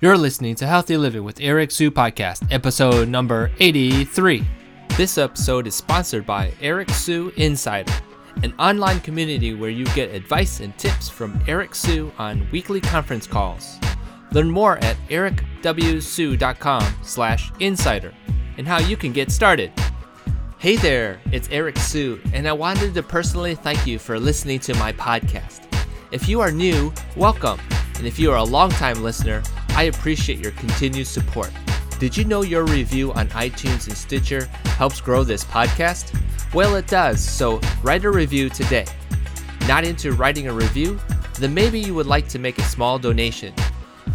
You're listening to Healthy Living with Eric Sue Podcast, episode number 83. This episode is sponsored by Eric Sue Insider, an online community where you get advice and tips from Eric Sue on weekly conference calls. Learn more at ericwsue.com slash insider and how you can get started. Hey there, it's Eric Sue, and I wanted to personally thank you for listening to my podcast. If you are new, welcome, and if you are a longtime listener, I appreciate your continued support. Did you know your review on iTunes and Stitcher helps grow this podcast? Well, it does, so write a review today. Not into writing a review? Then maybe you would like to make a small donation.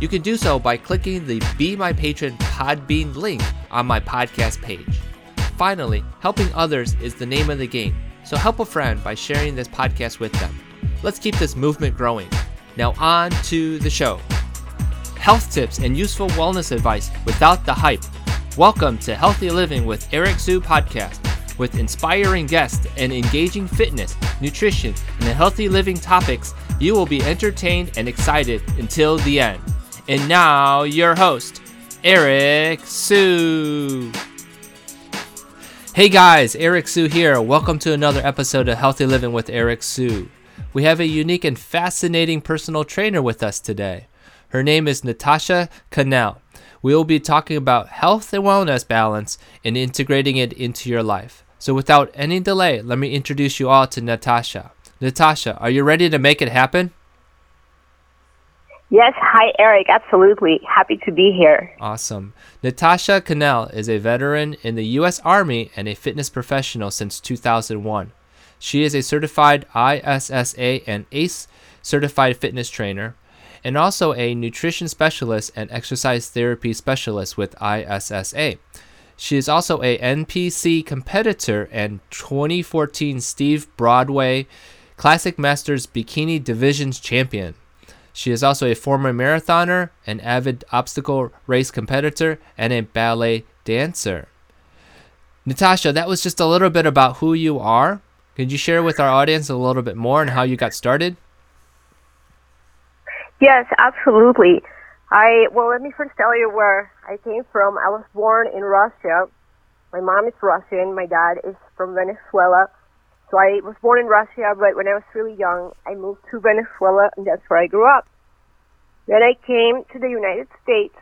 You can do so by clicking the Be My Patron Podbean link on my podcast page. Finally, helping others is the name of the game, so help a friend by sharing this podcast with them. Let's keep this movement growing. Now, on to the show health tips, and useful wellness advice without the hype. Welcome to Healthy Living with Eric Sue podcast. With inspiring guests and engaging fitness, nutrition, and healthy living topics, you will be entertained and excited until the end. And now, your host, Eric Sue. Hey guys, Eric Sue here. Welcome to another episode of Healthy Living with Eric Sue. We have a unique and fascinating personal trainer with us today. Her name is Natasha Canal. We will be talking about health and wellness balance and integrating it into your life. So, without any delay, let me introduce you all to Natasha. Natasha, are you ready to make it happen? Yes, hi Eric, absolutely. Happy to be here. Awesome. Natasha Canal is a veteran in the U.S. Army and a fitness professional since 2001. She is a certified ISSA and ACE certified fitness trainer, and also a nutrition specialist and exercise therapy specialist with ISSA. She is also a NPC competitor and 2014 Steve Broadway Classic Masters Bikini Divisions champion. She is also a former marathoner, an avid obstacle race competitor, and a ballet dancer. Natasha, that was just a little bit about who you are. Could you share with our audience a little bit more and how you got started? Yes, absolutely. I well, let me first tell you where I came from. I was born in Russia. My mom is Russian. My dad is from Venezuela. So I was born in Russia, but when I was really young, I moved to Venezuela, and that's where I grew up. Then I came to the United States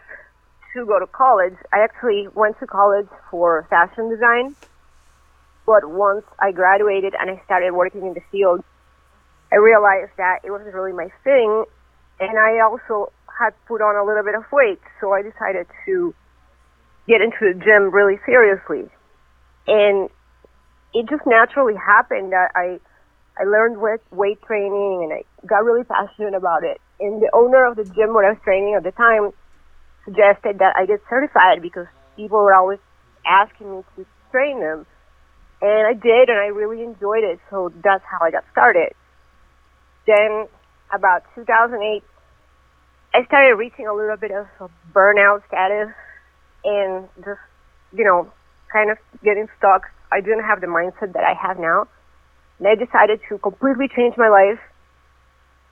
to go to college. I actually went to college for fashion design, but once I graduated and I started working in the field, I realized that it wasn't really my thing, and I also had put on a little bit of weight, so I decided to get into the gym really seriously. And it just naturally happened that I I learned weight weight training and I got really passionate about it. And the owner of the gym where I was training at the time suggested that I get certified because people were always asking me to train them. And I did and I really enjoyed it, so that's how I got started. Then about 2008, I started reaching a little bit of a burnout status and just, you know, kind of getting stuck. I didn't have the mindset that I have now. And I decided to completely change my life,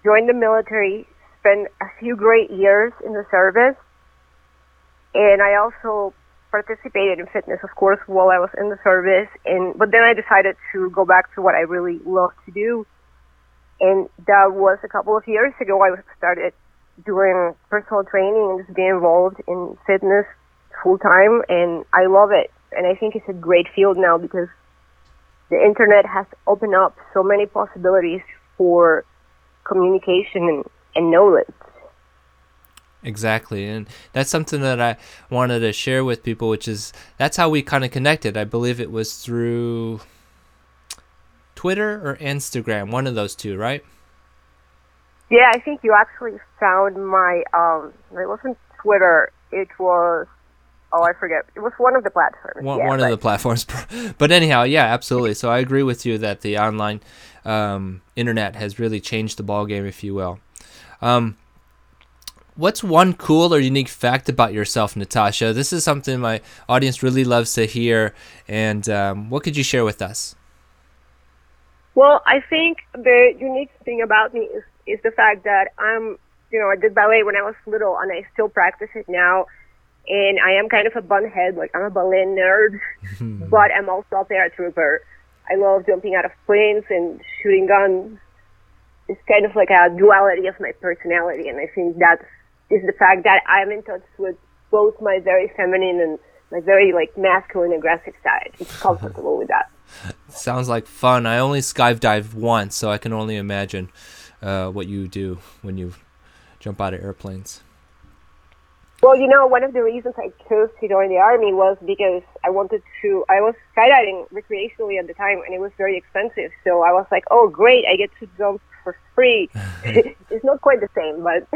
join the military, spend a few great years in the service. And I also participated in fitness, of course, while I was in the service. And, but then I decided to go back to what I really love to do. And that was a couple of years ago. I started doing personal training and just being involved in fitness full time and I love it. And I think it's a great field now because the internet has opened up so many possibilities for communication and, and knowledge. Exactly. And that's something that I wanted to share with people, which is that's how we kind of connected. I believe it was through Twitter or Instagram, one of those two, right? Yeah, I think you actually found my um it wasn't Twitter, it was oh I forget. It was one of the platforms. One, yeah, one but, of the platforms. But anyhow, yeah, absolutely. So I agree with you that the online um, internet has really changed the ball game, if you will. Um, what's one cool or unique fact about yourself, Natasha? This is something my audience really loves to hear. And um, what could you share with us? Well, I think the unique thing about me is is the fact that I'm you know, I did ballet when I was little and I still practice it now. And I am kind of a bunhead, like I'm a ballet nerd, but I'm also a paratrooper. I love jumping out of planes and shooting guns. It's kind of like a duality of my personality, and I think that is the fact that I'm in touch with both my very feminine and my very like masculine aggressive side. It's comfortable with that. Sounds like fun. I only skydived once, so I can only imagine uh, what you do when you jump out of airplanes. Well, you know, one of the reasons I chose to join the army was because I wanted to. I was skydiving recreationally at the time, and it was very expensive. So I was like, "Oh, great! I get to jump for free." it's not quite the same, but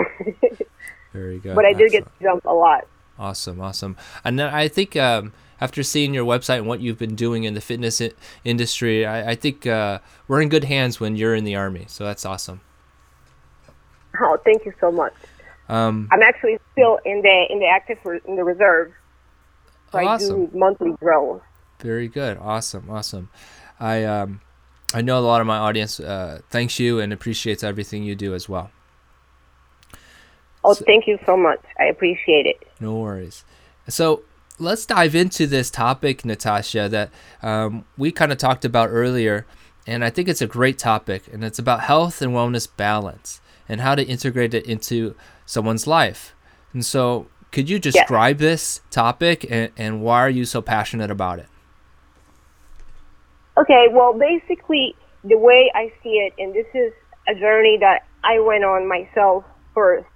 very good. But I did get to jump a lot. Awesome, awesome. And I think um, after seeing your website and what you've been doing in the fitness I- industry, I, I think uh, we're in good hands when you're in the army. So that's awesome. Oh, thank you so much. Um, I'm actually still in the in the active in the reserve. So awesome. I do monthly drills. Very good. Awesome. Awesome. I um, I know a lot of my audience uh, thanks you and appreciates everything you do as well. Oh, so, thank you so much. I appreciate it. No worries. So let's dive into this topic, Natasha, that um, we kind of talked about earlier, and I think it's a great topic, and it's about health and wellness balance and how to integrate it into someone's life. And so, could you describe yes. this topic and, and why are you so passionate about it? Okay, well, basically, the way I see it, and this is a journey that I went on myself first.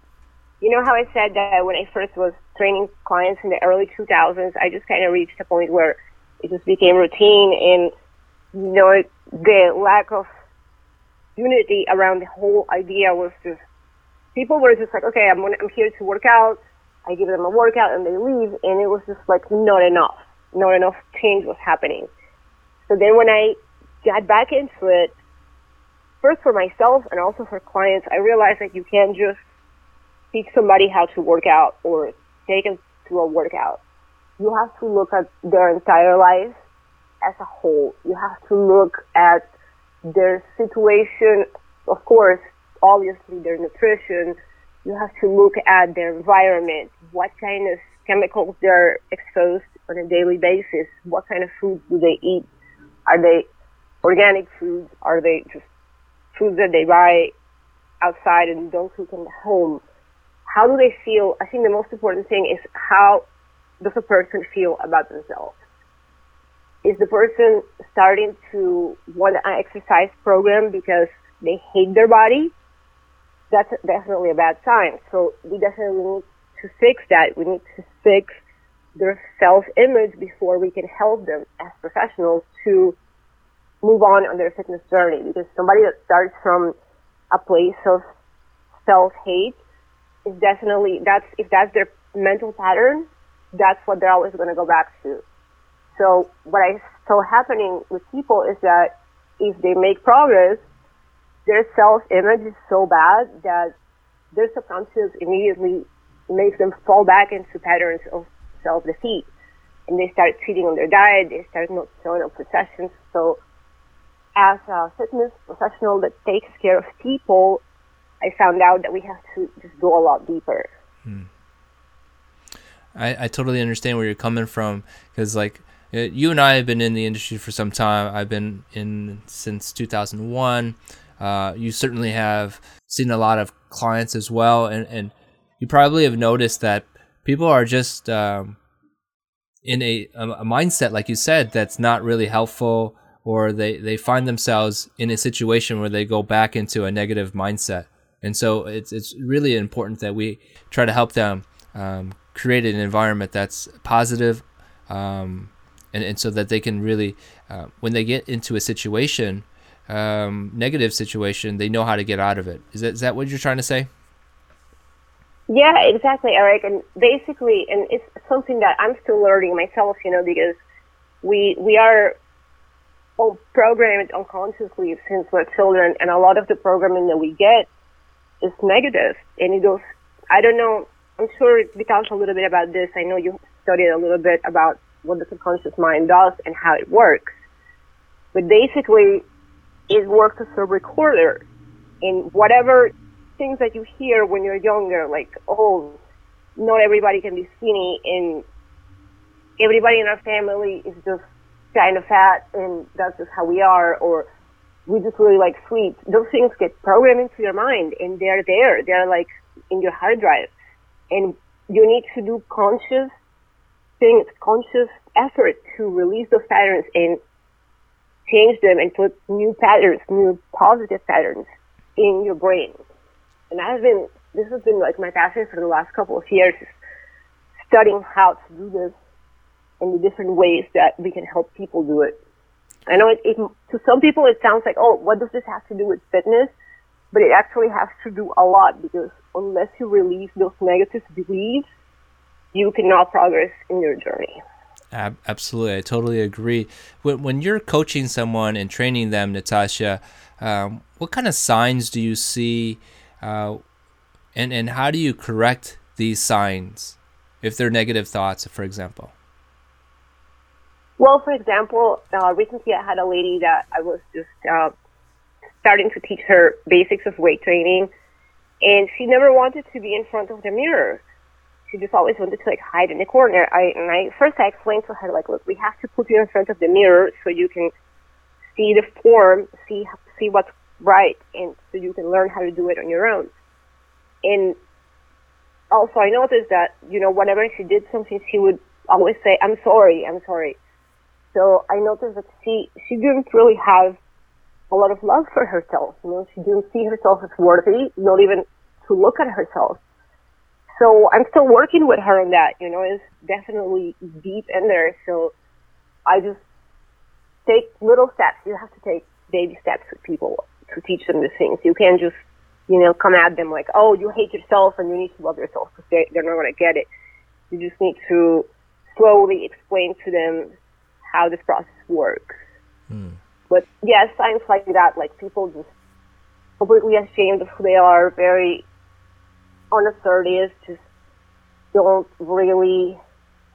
You know how I said that when I first was training clients in the early 2000s, I just kind of reached a point where it just became routine and, you know, the lack of unity around the whole idea was just people were just like, okay, I'm I'm here to work out. I give them a workout and they leave, and it was just like not enough. Not enough change was happening. So then when I got back into it, first for myself and also for clients, I realized that you can't just teach somebody how to work out or take them to a workout. You have to look at their entire life as a whole. You have to look at their situation, of course, obviously their nutrition. You have to look at their environment, what kind of chemicals they're exposed on a daily basis, what kind of food do they eat, are they organic foods, are they just foods that they buy outside and don't cook in the home, how do they feel? I think the most important thing is how does a person feel about themselves? Is the person starting to want an exercise program because they hate their body? That's definitely a bad sign. So we definitely need to fix that. We need to fix their self-image before we can help them as professionals to move on on their fitness journey. Because somebody that starts from a place of self-hate is definitely that's if that's their mental pattern, that's what they're always going to go back to. So what I saw happening with people is that if they make progress, their self-image is so bad that their subconscious immediately makes them fall back into patterns of self-defeat. And they start cheating on their diet, they start not showing up for sessions. So as a fitness professional that takes care of people, I found out that we have to just go a lot deeper. Hmm. I, I totally understand where you're coming from because like you and I have been in the industry for some time. I've been in since 2001. Uh, you certainly have seen a lot of clients as well, and and you probably have noticed that people are just um, in a, a mindset, like you said, that's not really helpful, or they they find themselves in a situation where they go back into a negative mindset. And so it's it's really important that we try to help them um, create an environment that's positive, um, and and so that they can really, uh, when they get into a situation, um, negative situation, they know how to get out of it. Is that is that what you're trying to say? Yeah, exactly, Eric. And basically, and it's something that I'm still learning myself, you know, because we we are all programmed unconsciously since we're children, and a lot of the programming that we get is negative, and it goes. I don't know. I'm sure we talked a little bit about this. I know you studied a little bit about what the subconscious mind does and how it works. But basically, it works as a recorder, and whatever things that you hear when you're younger, like, oh, not everybody can be skinny and everybody in our family is just kind of fat and that's just how we are or we just really like sweets. Those things get programmed into your mind and they're there. They're like in your hard drive. And you need to do conscious things, conscious effort to release those patterns and change them and put new patterns, new positive patterns in your brain. And I've been, this has been like my passion for the last couple of years, studying how to do this and the different ways that we can help people do it. I know it, it, to some people it sounds like, oh, what does this have to do with fitness? But it actually has to do a lot because unless you release those negative beliefs, you cannot progress in your journey. Absolutely, I totally agree. When, when you're coaching someone and training them, Natasha, um, what kind of signs do you see, uh, and and how do you correct these signs if they're negative thoughts, for example? Well, for example, uh, recently I had a lady that I was just uh, starting to teach her basics of weight training, and she never wanted to be in front of the mirror. She just always wanted to like hide in the corner. I and I first I explained to her like, look, we have to put you in front of the mirror so you can see the form, see see what's right, and so you can learn how to do it on your own. And also, I noticed that you know whenever she did something, she would always say, "I'm sorry, I'm sorry." So I noticed that she she didn't really have a lot of love for herself. You know, she didn't see herself as worthy, not even to look at herself. So I'm still working with her on that. You know, it's definitely deep in there. So I just take little steps. You have to take baby steps with people to teach them the things. You can't just, you know, come at them like, oh, you hate yourself and you need to love yourself because they, they're not going to get it. You just need to slowly explain to them how this process works. Mm. But yes, signs like that, like people just completely ashamed of who they are, very unassertive, just don't really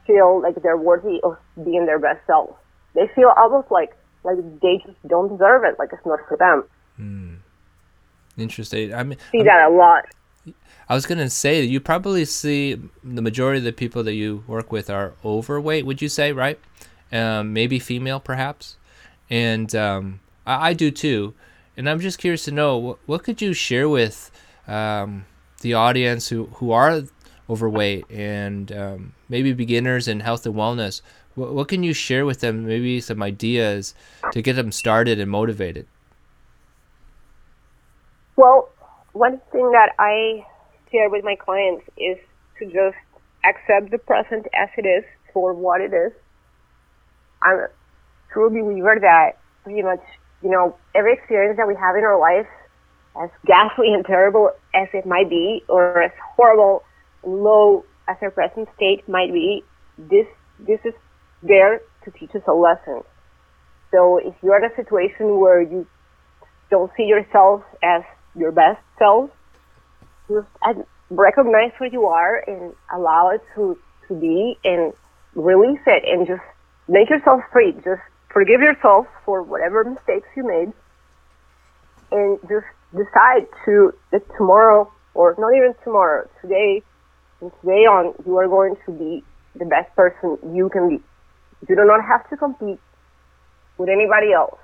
feel like they're worthy of being their best self. They feel almost like like they just don't deserve it, like it's not for them. Mm. Interesting. I mean, see I'm, that a lot. I was gonna say that you probably see the majority of the people that you work with are overweight. Would you say right? Um, maybe female perhaps, and um, I, I, do too. And I'm just curious to know what, what could you share with um, the audience who, who are overweight and um, maybe beginners in health and wellness. What, what can you share with them? Maybe some ideas to get them started and motivated. Well, one thing that I share with my clients is to just accept the present as it is for what it is I'm true believer that pretty much, you know, every experience that we have in our life, as ghastly and terrible as it might be, or as horrible and low as our present state might be, this this is there to teach us a lesson. So if you're in a situation where you don't see yourself as your best self, just recognize who you are and allow it to, to be and release it and just make yourself free. Just forgive yourself for whatever mistakes you made and just decide to that tomorrow or not even tomorrow, today and today on, you are going to be the best person you can be. You do not have to compete with anybody else.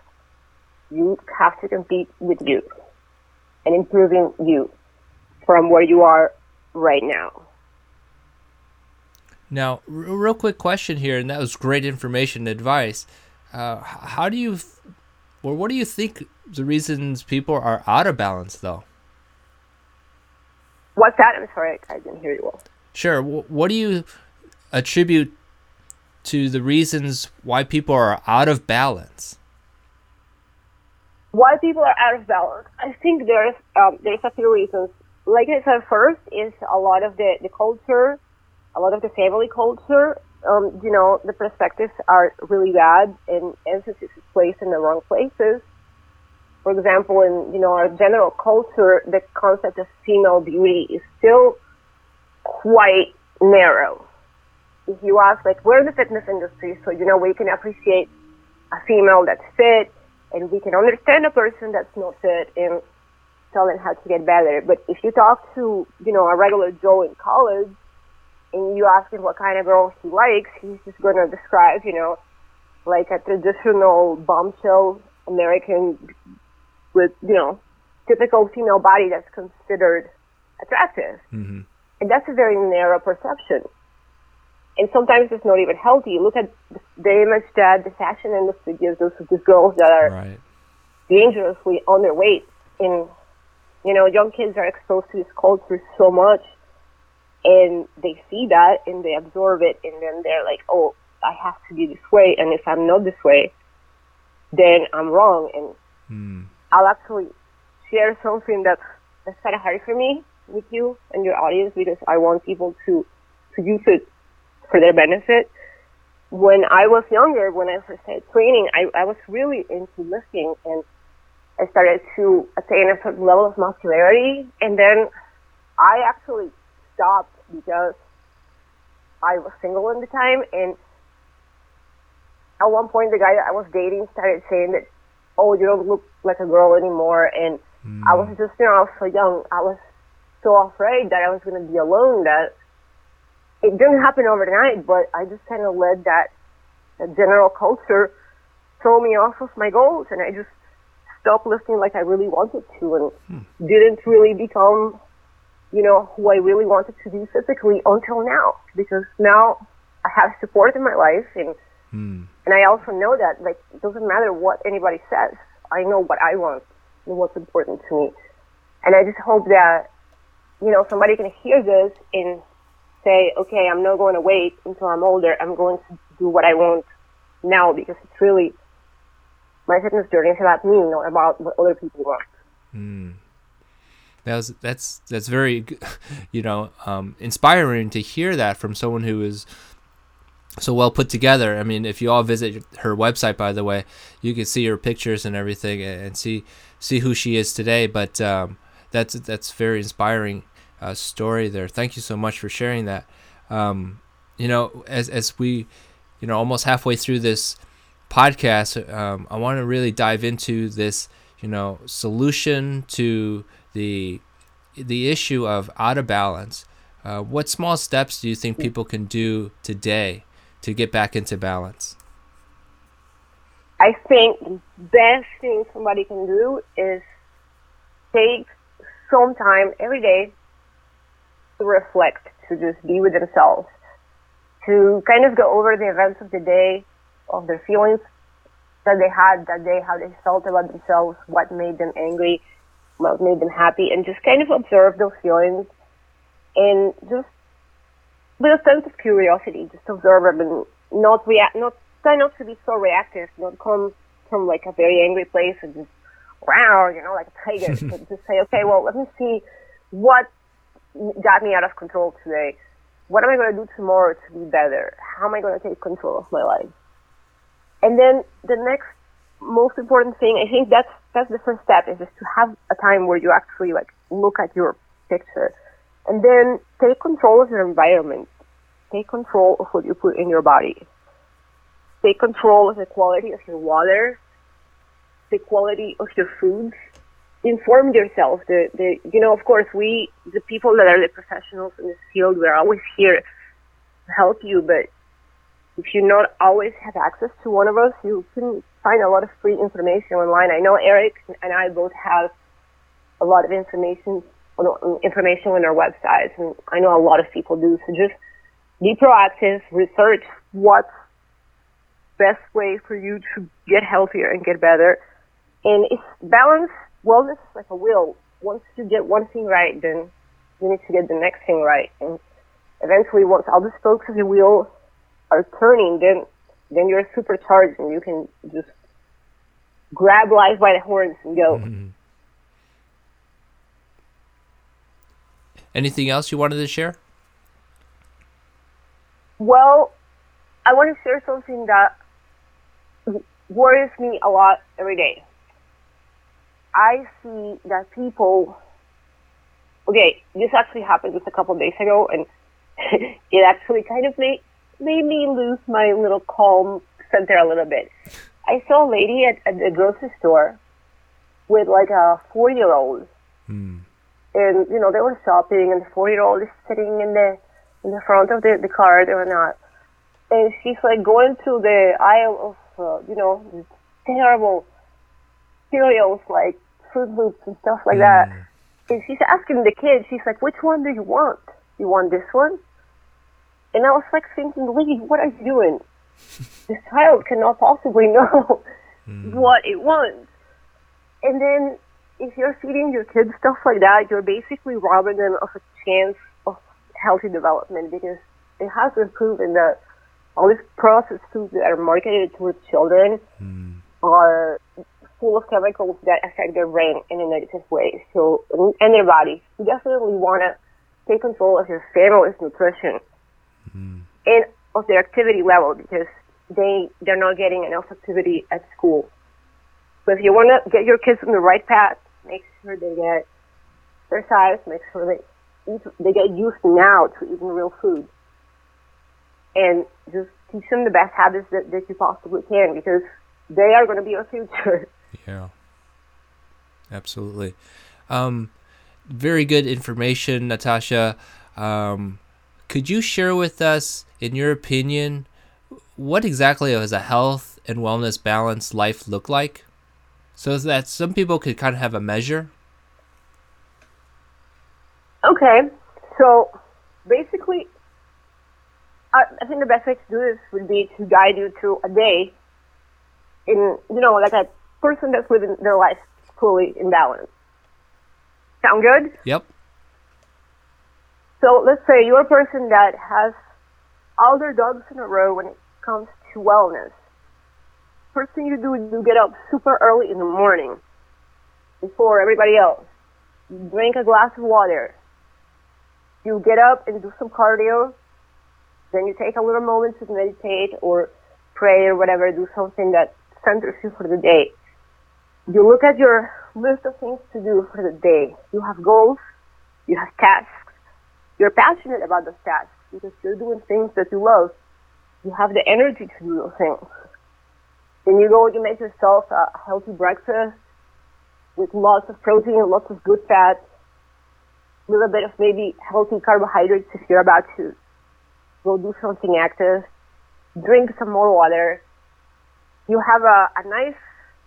You have to compete with you and improving you from where you are right now. Now, r- real quick question here, and that was great information and advice. Uh, how do you, or what do you think the reasons people are out of balance, though? What's that? I'm sorry, I didn't hear you well. Sure. What do you attribute to the reasons why people are out of balance? Why people are out of balance? I think there's um, there's a few reasons. Like I said, first is a lot of the the culture a lot of the family culture, um, you know, the perspectives are really bad and emphasis is placed in the wrong places. For example, in, you know, our general culture, the concept of female beauty is still quite narrow. If you ask, like, we're in the fitness industry, so, you know, we can appreciate a female that's fit and we can understand a person that's not fit and tell them how to get better. But if you talk to, you know, a regular Joe in college and you ask him what kind of girl he likes, he's just going to describe, you know, like a traditional bombshell American with, you know, typical female body that's considered attractive. Mm-hmm. And that's a very narrow perception. And sometimes it's not even healthy. Look at the image that the fashion industry gives us of these girls that are Right. dangerously underweight. And, you know, young kids are exposed to this culture so much and they see that and they absorb it and then they're like, oh, I have to be this way. And if I'm not this way, then I'm wrong. And Mm. I'll actually share something that's, that's kind of hard for me with you and your audience because I want people to, to use it for their benefit. When I was younger, when I first started training, I, I was really into lifting and I started to attain a certain level of muscularity and then I actually stopped because I was single at the time and at one point the guy that I was dating started saying that, oh, you don't look like a girl anymore and I was hmm. just, you know, I was so young. I was so afraid that I was going to be alone that it didn't happen overnight, but I just kind of let that, that general culture throw me off of my goals and I just stopped lifting like I really wanted to and hmm. didn't really become, you know, who I really wanted to be physically until now because now I have support in my life and Mm. and I also know that like it doesn't matter what anybody says. I know what I want and what's important to me. And I just hope that, you know, somebody can hear this and say, okay, I'm not going to wait until I'm older. I'm going to do what I want now because it's really my fitness journey is about me, not about what other people want. Mm. That was, that's that's very, you know, um, inspiring to hear that from someone who is so well put together. I mean, if you all visit her website, by the way, you can see her pictures and everything, and, see see who she is today. But um, that's that's very inspiring uh, story there. Thank you so much for sharing that. Um, you know, as as we, you know, almost halfway through this podcast, um, I want to really dive into this, you know, solution to the the issue of out of balance. Uh, what small steps do you think people can do today to get back into balance? I think the best thing somebody can do is take some time every day to reflect, to just be with themselves, to kind of go over the events of the day, of their feelings that they had that day, how they felt about themselves, what made them angry, what made them happy, and just kind of observe those feelings and just with a sense of curiosity, just observe them and not react, not try not to be so reactive, not come from like a very angry place and just wow, you know, like a tiger. but just say, okay, well, let me see what got me out of control today. What am I going to do tomorrow to be better? How am I going to take control of my life? And then the next most important thing, I think that's that's the first step, is just to have a time where you actually like look at your picture, and then take control of your environment. Take control of what you put in your body. Take control of the quality of your water, the quality of your foods. Inform yourself. The, the, you know, of course, we, the people that are the professionals in this field, we're always here to help you, but if you not always have access to one of us, you can find a lot of free information online. I know Eric and I both have a lot of information on, information on our websites, and I know a lot of people do. So just be proactive, research what's best way for you to get healthier and get better. And it's balance, wellness is like a wheel. Once you get one thing right, then you need to get the next thing right. And eventually, once all the spokes of the wheel are turning, then then you're supercharged and you can just grab life by the horns and go. Mm-hmm. Anything else you wanted to share? Well, I want to share something that worries me a lot every day. I see that people. Okay, this actually happened just a couple of days ago, and it actually kind of made made me lose my little calm center a little bit. I saw a lady at, at the grocery store with like a four year old, Mm. And you know they were shopping, and the four-year-old is sitting in the in the front of the the car. They were not, and she's like going through the aisle of uh, you know terrible cereals like Froot Loops and stuff like that. Mm. And she's asking the kid, she's like, "Which one do you want? You want this one?" And I was like thinking, Lee, what are you doing? this child cannot possibly know hmm. what it wants. And then if you're feeding your kids stuff like that, you're basically robbing them of a chance of healthy development because it has been proven that all these processed foods that are marketed towards children hmm. are full of chemicals that affect their brain in a negative way. So, and their body. You definitely want to take control of your family's nutrition and of their activity level because they they're not getting enough activity at school. So if you want to get your kids on the right path, make sure they get exercise, make sure they eat, they get used now to eating real food, and just teach them the best habits that, that you possibly can because they are going to be your future. Yeah. Absolutely. Um, very good information, Natasha. Um, could you share with us, in your opinion, what exactly does a health and wellness balanced life look like? So that some people could kind of have a measure. Okay, so basically, I, I think the best way to do this would be to guide you through a day in, you know, like a person that's living their life fully in balance. Sound good? Yep. So let's say you're a person that has all their dogs in a row when it comes to wellness. First thing you do is you get up super early in the morning before everybody else. You drink a glass of water. You get up and do some cardio. Then you take a little moment to meditate or pray or whatever, do something that centers you for the day. You look at your list of things to do for the day. You have goals, you have tasks, you're passionate about those tasks because you're doing things that you love. You have the energy to do those things. Then you go you make yourself a healthy breakfast with lots of protein, and lots of good fats, a little bit of maybe healthy carbohydrates if you're about to go do something active. Drink some more water. You have a, a nice,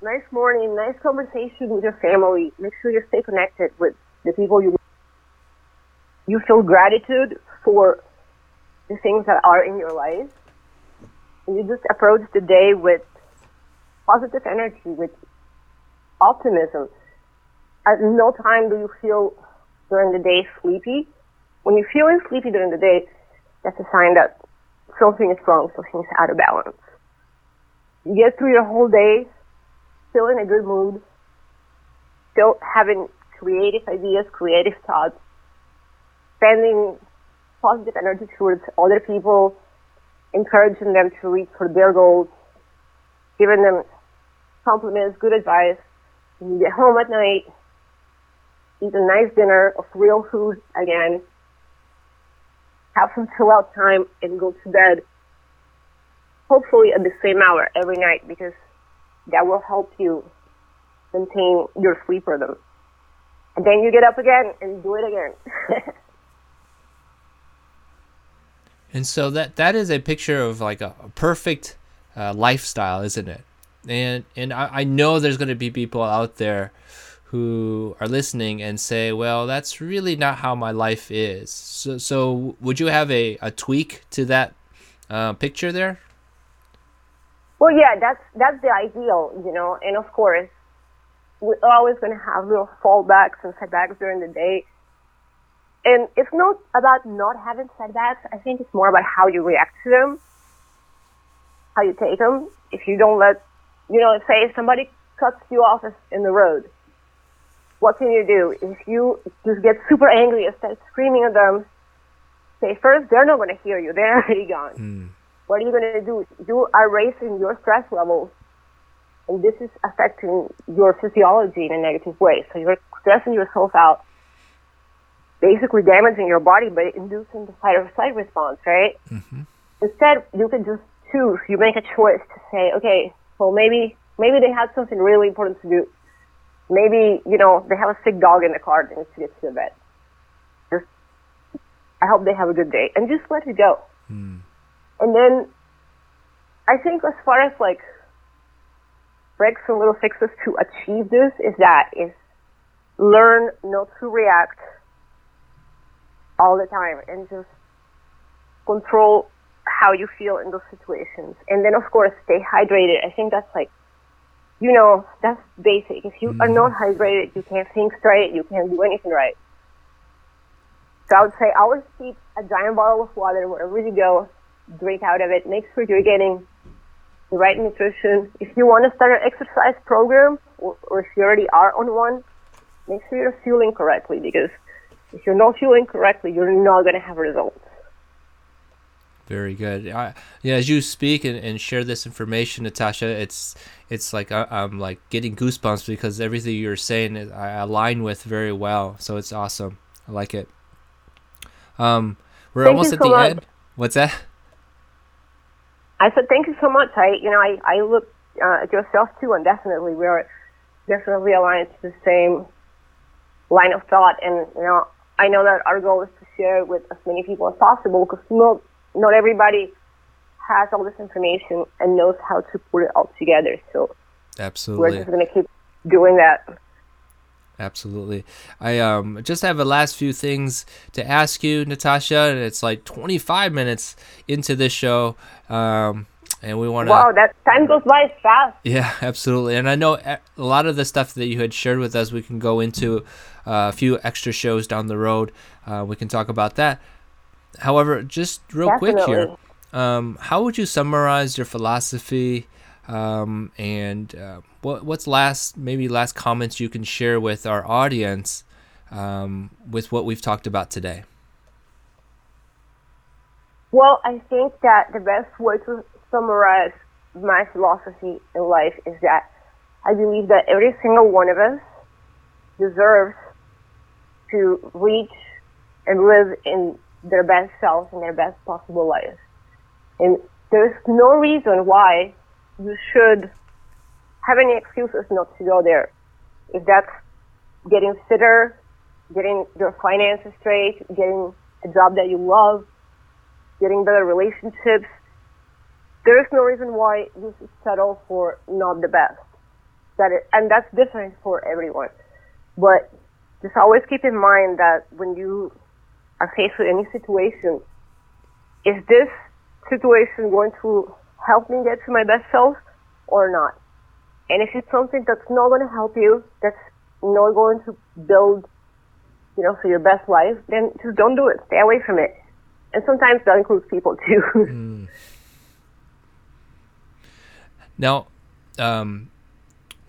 nice morning, nice conversation with your family. Make sure you stay connected with the people you you feel gratitude for the things that are in your life. And you just approach the day with positive energy, with optimism. At no time do you feel during the day sleepy. When you're feeling sleepy during the day, that's a sign that something is wrong, something is out of balance. You get through your whole day still in a good mood, still having creative ideas, creative thoughts, spending positive energy towards other people, encouraging them to reach for their goals, giving them compliments, good advice. When you get home at night, eat a nice dinner of real food again, have some chill out time, and go to bed. Hopefully at the same hour every night because that will help you maintain your sleep rhythm. And then you get up again and do it again. And so that that is a picture of like a, a perfect uh, lifestyle, isn't it? And and I, I know there's going to be people out there who are listening and say, well, that's really not how my life is. So so would you have a, a tweak to that uh, picture there? Well, yeah, that's that's the ideal, you know. And of course, we're always going to have little fallbacks and setbacks during the day and it's not about not having setbacks. I think it's more about how you react to them, how you take them. If you don't let, you know, say if somebody cuts you off in the road, what can you do? If you just get super angry and start screaming at them, say first they're not going to hear you. They're already gone. Mm. What are you going to do? You are raising your stress levels, and this is affecting your physiology in a negative way. So you're stressing yourself out basically damaging your body by inducing the fight or flight response, right? Mm-hmm. Instead, you can just choose. You make a choice to say, okay, well maybe maybe they had something really important to do. maybe you know they have a sick dog in the car that needs to get to the vet. Just I hope they have a good day and just let it go. Hmm. And then I think as far as like breaks and little fixes to achieve this is that is learn not to react all the time and just control how you feel in those situations. And then of course stay hydrated. I think that's like you know, that's basic. If you are mm-hmm. not hydrated, you can't think straight, you can't do anything right. So I would say always keep a giant bottle of water wherever you go, drink out of it, make sure you're getting the right nutrition. If you want to start an exercise program, or, or if you already are on one, make sure you're fueling correctly because if you're not fueling correctly, you're not going to have results. Very good. I, yeah, as you speak and, and share this information, Natasha, it's it's like I, I'm like getting goosebumps because everything you're saying is, I align with very well. So it's awesome. I like it. Um, we're Thank almost at so the much. end. What's that? I said thank you so much. I, you know, I, I look uh, at yourself too, and definitely we are definitely aligned to the same line of thought. And you know, I know that our goal is to share with as many people as possible because not not everybody has all this information and knows how to put it all together. So absolutely, we're just gonna keep doing that. Absolutely. I um just have a last few things to ask you, Natasha, and it's like 25 minutes into this show. Um and we want to Wow, that time goes by fast. Yeah, absolutely. And I know a a lot of the stuff that you had shared with us, we can go into uh, a few extra shows down the road. Uh, we can talk about that. However, just real quick here, um, how would you summarize your philosophy um, and uh, what what's last maybe last comments you can share with our audience um, with what we've talked about today? Well, I think that the best way to summarize my philosophy in life is that I believe that every single one of us deserves to reach and live in their best self and their best possible life. And there's no reason why you should have any excuses not to go there. If that's getting fitter, getting your finances straight, getting a job that you love, getting better relationships. There is no reason why you should settle for not the best. That it, and that's different for everyone. But just always keep in mind that when you are faced with any situation, is this situation going to help me get to my best self or not? And if it's something that's not going to help you, that's not going to build, you know, for your best life, then just don't do it. Stay away from it and sometimes that includes people too. Mm. Now, um,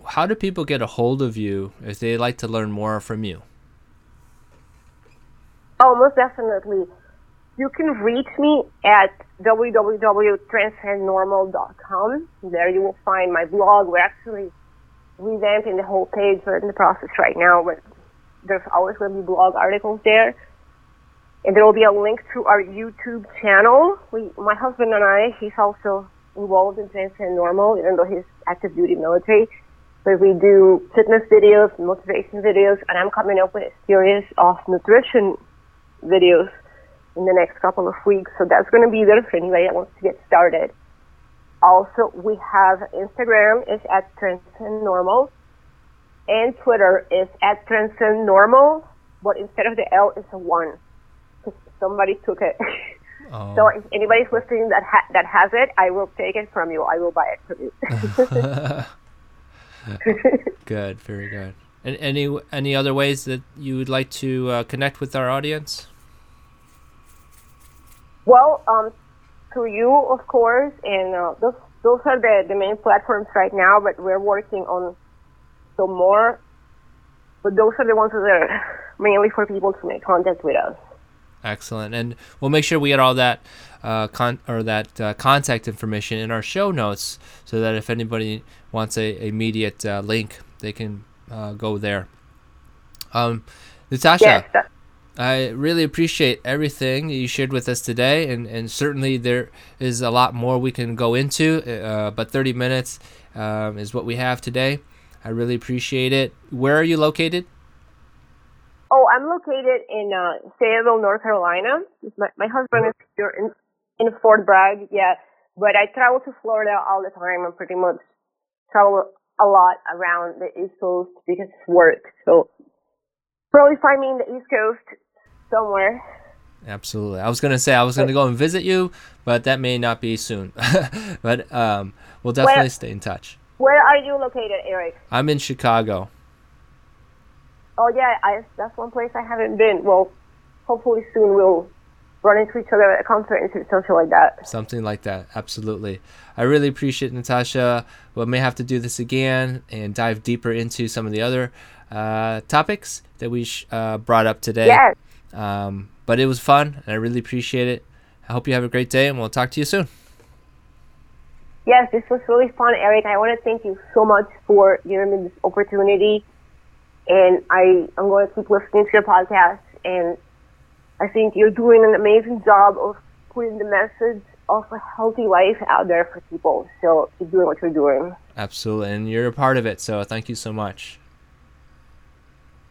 how do people get a hold of you if they'd like to learn more from you? oh, most definitely. You can reach me at www.transcendnormal.com. There you will find my blog. We're actually revamping the whole page. We're in the process right now, but there's always going to be blog articles there. And there will be a link to our YouTube channel. We, my husband and I, he's also involved in Transcend Normal, even though he's active duty military. But we do fitness videos, motivation videos, and I'm coming up with a series of nutrition videos in the next couple of weeks. So that's going to be there for anybody that wants to get started. Also, we have Instagram is at Transcend Normal, and Twitter is at Transcend Normal, but instead of the L, it's a one. 'Cause Somebody took it. Oh. So if anybody's listening that ha- that has it, I will take it from you. I will buy it from you. Good, very good. And any any other ways that you would like to uh, connect with our audience? well, um, through you, of course, and uh, those those are the, the main platforms right now. But we're working on some more. But those are the ones that are mainly for people to make contact with us. Excellent, and we'll make sure we get all that uh, con- or that uh, contact information in our show notes, so that if anybody wants a immediate uh, link, they can uh, go there. Um, Natasha, Yes, I really appreciate everything you shared with us today, and, and certainly there is a lot more we can go into, uh, but 30 minutes um, is what we have today. I really appreciate it. Where are you located? Oh, I'm located in uh, Fayetteville, North Carolina. My, my husband is here in, in Fort Bragg, yeah. But I travel to Florida all the time and pretty much travel a lot around the East Coast because it's work. So probably find me in the East Coast somewhere. Absolutely. I was gonna say I was gonna go and visit you, but that may not be soon. but um, we'll definitely Where- stay in touch. Where are you located, Eric? I'm in Chicago. Oh yeah, I, that's one place I haven't been. Well, hopefully soon we'll run into each other at a conference or something like that. Something like that. Absolutely. I really appreciate it, Natasha. We may have to do this again and dive deeper into some of the other uh, topics that we sh- uh, brought up today. Yes. Um, but it was fun, and I really appreciate it. I hope you have a great day, and we'll talk to you soon. Yes, this was really fun, Eric. I want to thank you so much for giving me this opportunity. And I, I'm going to keep listening to your podcast. And I think you're doing an amazing job of putting the message of a healthy life out there for people. So keep doing what you're doing. Absolutely. And you're a part of it, so thank you so much.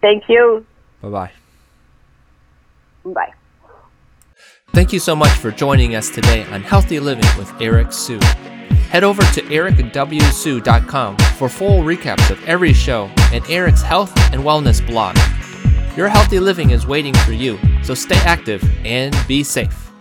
Thank you. Bye bye. Bye. Thank you so much for joining us today on Healthy Living with Eric Sue. Head over to ericwsue.com for full recaps of every show and Eric's health and wellness blog. Your healthy living is waiting for you, so stay active and be safe.